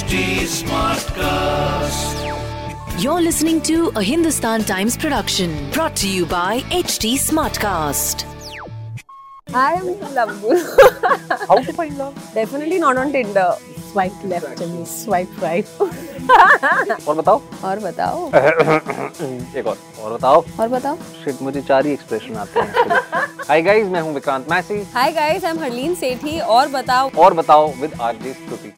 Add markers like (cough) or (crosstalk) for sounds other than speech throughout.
HT Smartcast. You're listening to a Hindustan Times production brought to you by HT Smartcast. I'm lovable. How to find love? Definitely not on Tinder. swipe left and you swipe right. और बताओ और बताओ एक और और बताओ और बताओ शिट मुझे चार ही एक्सप्रेशन आते हैं हाय गाइस मैं हूँ Vikrant Massey hi guys I am Harleen Sethi और बताओ और बताओ with RJ Stuti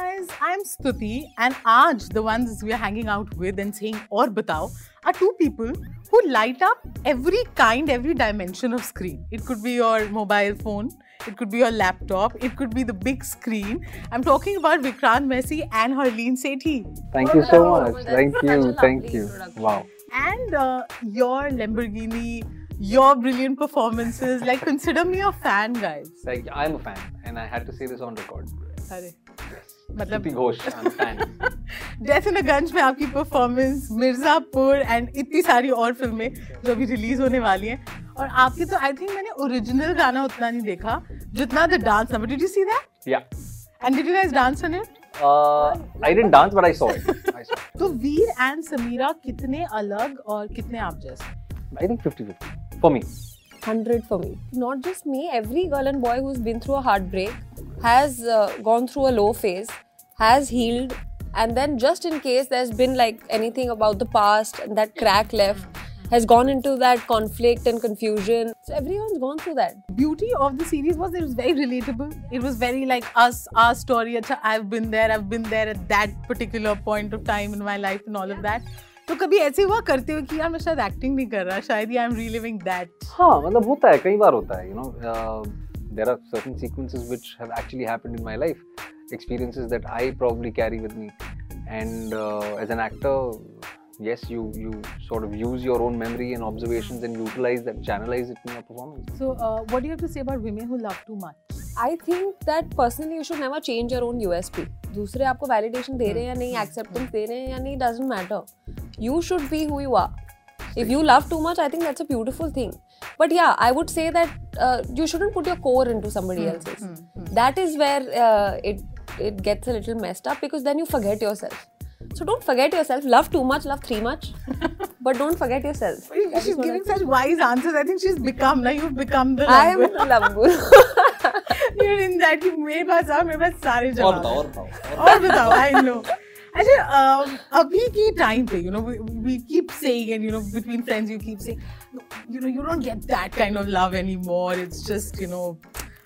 guys, I'm Stuti, and Aj, the ones we're hanging out with and saying or batao, are two people who light up every kind, every dimension of screen. It could be your mobile phone, it could be your laptop, it could be the big screen. I'm talking about Vikrant Massey and Harleen Sethi. Thank you so much. Thank you. Thank you. Wow. And uh, your Lamborghini your brilliant performances. Like, consider me a fan, guys. Like, I'm a fan, and I had to say this on record. Sorry. मतलब Ghosh I'm a fan. Death in Gunj में आपकी performance Mirzapur and इतनी सारी और फ़िल्में जो अभी release होने वाली हैं और आपकी तो आई थिंक मैंने ओरिजिनल गाना उतना नहीं देखा जितना the dance number did you see that Yeah. And did you guys dance on it Uh, I didn't dance but I saw it. (laughs) I saw it. तो वीर एंड समीरा कितने अलग और कितने आप जैसे I think 50-50 for me. 100 for me. Not just me, every girl and boy who's been through a heartbreak has uh, gone through a low phase, has healed, and then just in case there's been like anything about the past and that crack left, has gone into that conflict and confusion. So everyone's gone through that. beauty of the series was it was very relatable. It was very like us, our story. Acha, I've been there, I've been there at that particular point of time in my life and all of that. तो कभी ऐसे हुआ करते हो कि यार मैं शायद एक्टिंग नहीं कर रहा शायद आई एम रीलिविंग दैट हाँ मतलब होता है कई बार होता है you know there are certain sequences which have actually happened in my life experiences that I probably carry with me and uh, as an actor yes you you sort of use your own memory and observations and utilize that channelize it in your performance So, uh, what do you have to say about women who love too much? I think that personally you should never change your own USP. दूसरे आपको validation दे रहे हैं या नहीं acceptance दे रहे हैं या नहीं doesn't matter. You should be who you are. If you love too much, I think that's a beautiful thing. But yeah, I would say that uh, you shouldn't put your core into somebody else's. That is where uh, it it gets a little messed up because then you forget yourself. So don't forget yourself. Love too much, love three much, (laughs) but don't forget yourself. That she's is what I giving such wise answers. I think she's (laughs) become now. You've become the. I am lovable. lovable. You're in that. You मेरे पास आओ मेरे पास सारे और जवाब बताओ हैं। और बताओ और बताओ आई नो अच्छा um, अभी के टाइम पे you know we keep saying and you know between friends you keep saying you know, you don't get that kind of love anymore. It's just, you know,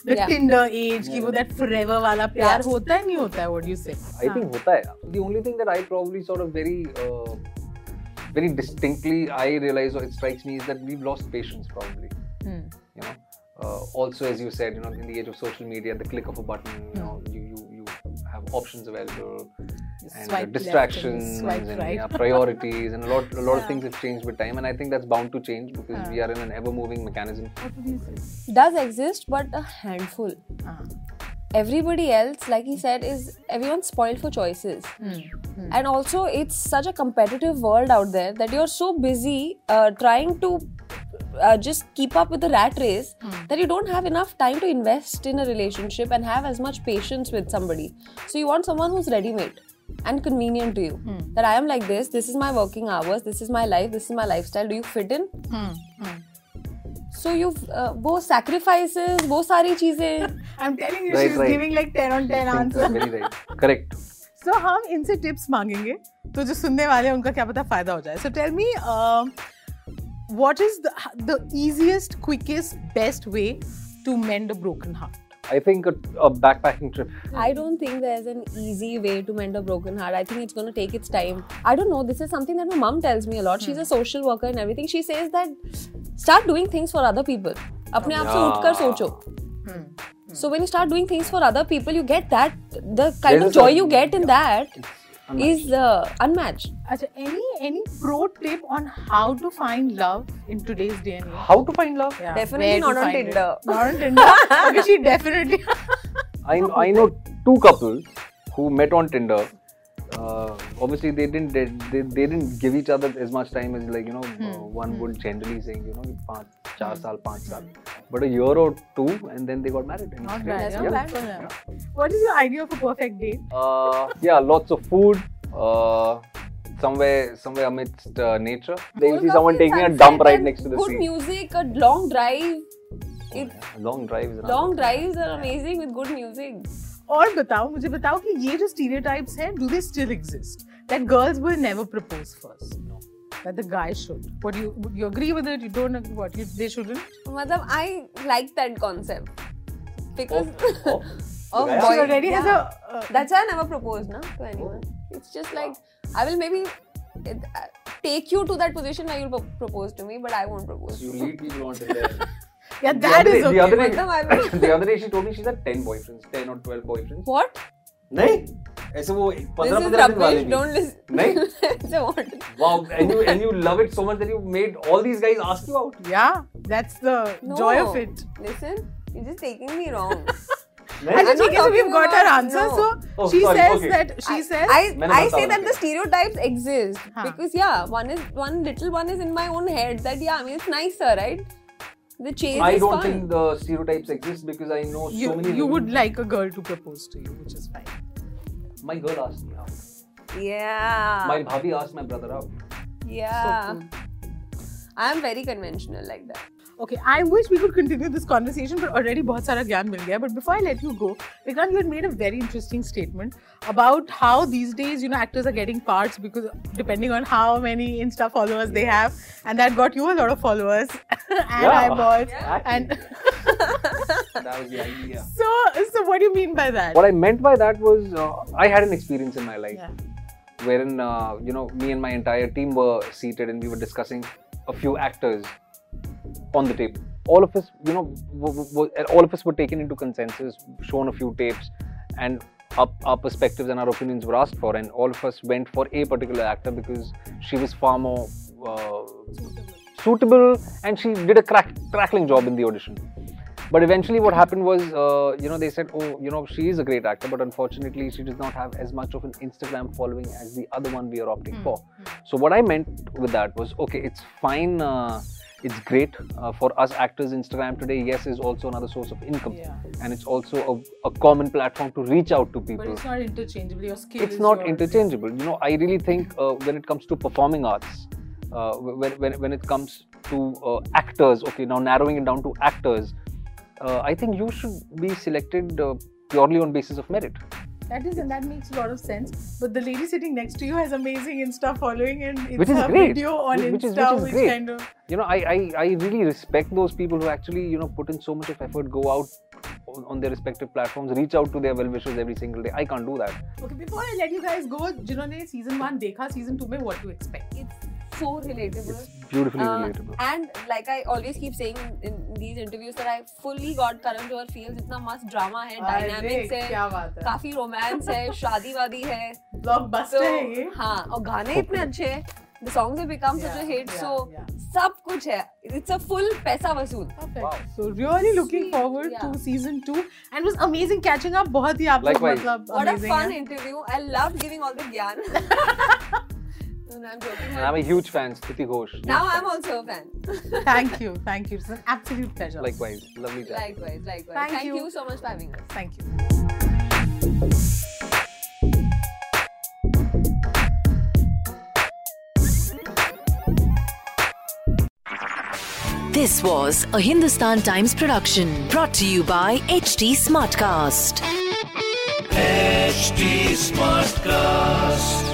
the yeah. Tinder age, yeah. that forever wala pyar yeah. hota hai, nahi hota hai, what do you say? I think hota hai. The only thing that I probably sort of very, uh, very distinctly I realize or it strikes me is that we've lost patience probably. Hmm. You know, uh, also as you said, you know, in the age of social media, the click of a button, you hmm. know, you, you, you have options available and uh, swipe left and distractions swipe and right. yeah, priorities and a lot a lot of (laughs) things have changed with time and I think that's bound to change because we are in an ever moving mechanism What would you say? Does exist, but a handful. Ah. everybody else like he said is everyone's spoiled for choices and also it's such a competitive world out there that you're so busy uh, trying to uh, just keep up with the rat race that you don't have enough time to invest in a relationship and have as much patience with somebody so you want someone who's ready made and convenient to you that i am like this this is my working hours this is my life this is my lifestyle do you fit in so you've uh, वो sacrifices वो सारी चीज़ें I'm telling you, Right, she's right. giving like 10 on 10 answers. very right correct So हम इनसे tips मांगेंगे तो जो सुनने वाले हैं उनका क्या पता फ़ायदा हो जाए so tell me what is the the easiest quickest best way to mend a broken heart I think a, a backpacking trip I don't think there's an easy way to mend a broken heart. I think it's going to take its time. I don't know. This is something that my mom tells me a lot. She's a social worker and everything. She says that start doing things for other people. अपने आप से Yeah. उठकर सोचो. So when you start doing things for other people, you get that the kind There's of a joy certain- you get in that is uh, unmatched. Achha, any any pro tip on how to find love in today's day and age? How to find love? Yeah. Definitely not on, Tinder. Not on Tinder. (laughs) she definitely. I I know two couples who met on Tinder obviously they didn't they, they, they, didn't give each other as much time as like you know hmm. uh, one hmm. would generally say you know five char saal five saal but a year or two and then they got married. And not bad yeah. Yeah. what is your idea of a perfect date? Uh, yeah lots of food uh, somewhere somewhere amidst uh, nature. They will see someone taking a dump right next to the good sea. good music a long drive oh, yeah. long drives long drives are amazing with good music. और बताओ मुझे बताओ कि ये जो stereotypes हैं do they still exist that girls will never propose first no that the guy should what you you agree with it you don't know what you they shouldn't मतलब I like that concept because of boy already has a that's I never propose ना to anyone it's just like I will maybe take you to that position when you propose to me but I won't propose you lead me to yeah the that other is day, okay the other day, Matlab, I will- the other day she told me she's had 10 boyfriends, 10 or 12 boyfriends. What? नहीं ऐसे वो This पंद्रह is पंद्रह दिन वाले rubbish. भी Don't listen. नहीं? so what? (laughs) Wow, and you and you love it so much that you made all these guys ask you out. yeah that's the No. joy of it Listen, you're just taking me wrong. (laughs) नहीं? अच्छा I'm ठीक not है so we've talking got her about- answer no. so Oh, she sorry, says okay. that she I, says I, मैंने I बताया say that था। the stereotypes exist Huh. because yeah, one is one little one is in my own head that yeah, I mean it's nicer, right? The chase I don't fun. think the stereotypes exist because I know you, so many. you women- would like a girl to propose to you which is fine My girl asked me out. yeah, My bhabhi asked my brother out. yeah. I am very conventional like that. Okay, I wish we could continue this conversation, but already bahut sara gyan mil gaya. But before I let you go, Vikrant, you had made a very interesting statement about how these days, you know, actors are getting parts because depending on how many Insta followers yes. they have, and that got you a lot of followers (laughs) and yeah. eyeballs yeah. and. (laughs) that was the idea. So, so what do you mean by that? What I meant by that was uh, I had an experience in my life. Yeah wherein uh, you know me and my entire team were seated and we were discussing a few actors on the table. All of us, you know, w- w- w- all of us were taken into consensus, shown a few tapes, and our, our perspectives and our opinions were asked for. And all of us went for a particular actor because she was far more uh, suitable and she did a crack, crackling job in the audition. But eventually, what happened was, uh, you know, they said, oh, you know, she is a great actor, but unfortunately, she does not have as much of an Instagram following as the other one we are opting for. So, what I meant with that was, okay, it's fine. Uh, it's great uh, for us actors. Instagram today, yes, is also another source of income, Yeah. and it's also a, a common platform to reach out to people But it's not interchangeable. Your skill it's is not interchangeable. You know, I really think uh, when it comes to performing arts, uh, when, when, when it comes to uh, actors, okay, now narrowing it down to actors, uh, I think you should be selected uh, purely on basis of merit. That is, and that makes a lot of sense. But the lady sitting next to you has amazing Insta following, and it's Which is her great. video on Which- which is- Insta, which is which great. kind of You know, I, I, I really respect those people who actually, you know, put in so much of effort, go out on, on their respective platforms, reach out to their well-wishers every single day. I can't do that. Okay, before I let you guys go, जिन्होंने season one देखा, season two में what to expect? It's so relatable. It's Beautifully Uh, relatable. and like I always keep saying in, these interviews that I fully got Karan Johar feels इतना मस्त drama है, dynamics है, काफ़ी romance है, शादी वादी है. Blockbuster So है ये. हाँ और गाने इतने अच्छे हैं. The songs have become yeah, such a hit. yeah, so yeah. सब कुछ है. It's a full पैसा वसूल. Perfect. Wow. So really looking Sweet, forward yeah. to season two, and it was amazing catching up. बहुत ही आप लोग Likewise. मतलब What a fun हैं. interview. I loved giving all the gyan. No, I'm joking. And I'm a huge fan, Stuti Ghosh. Now I'm also a fan. Thank you, thank you. It's an absolute pleasure. Likewise, lovely chat. likewise, likewise. Thank Thank you. you so much for having us. Thank you. This was a Hindustan Times production brought to you by HT Smartcast. HT Smartcast.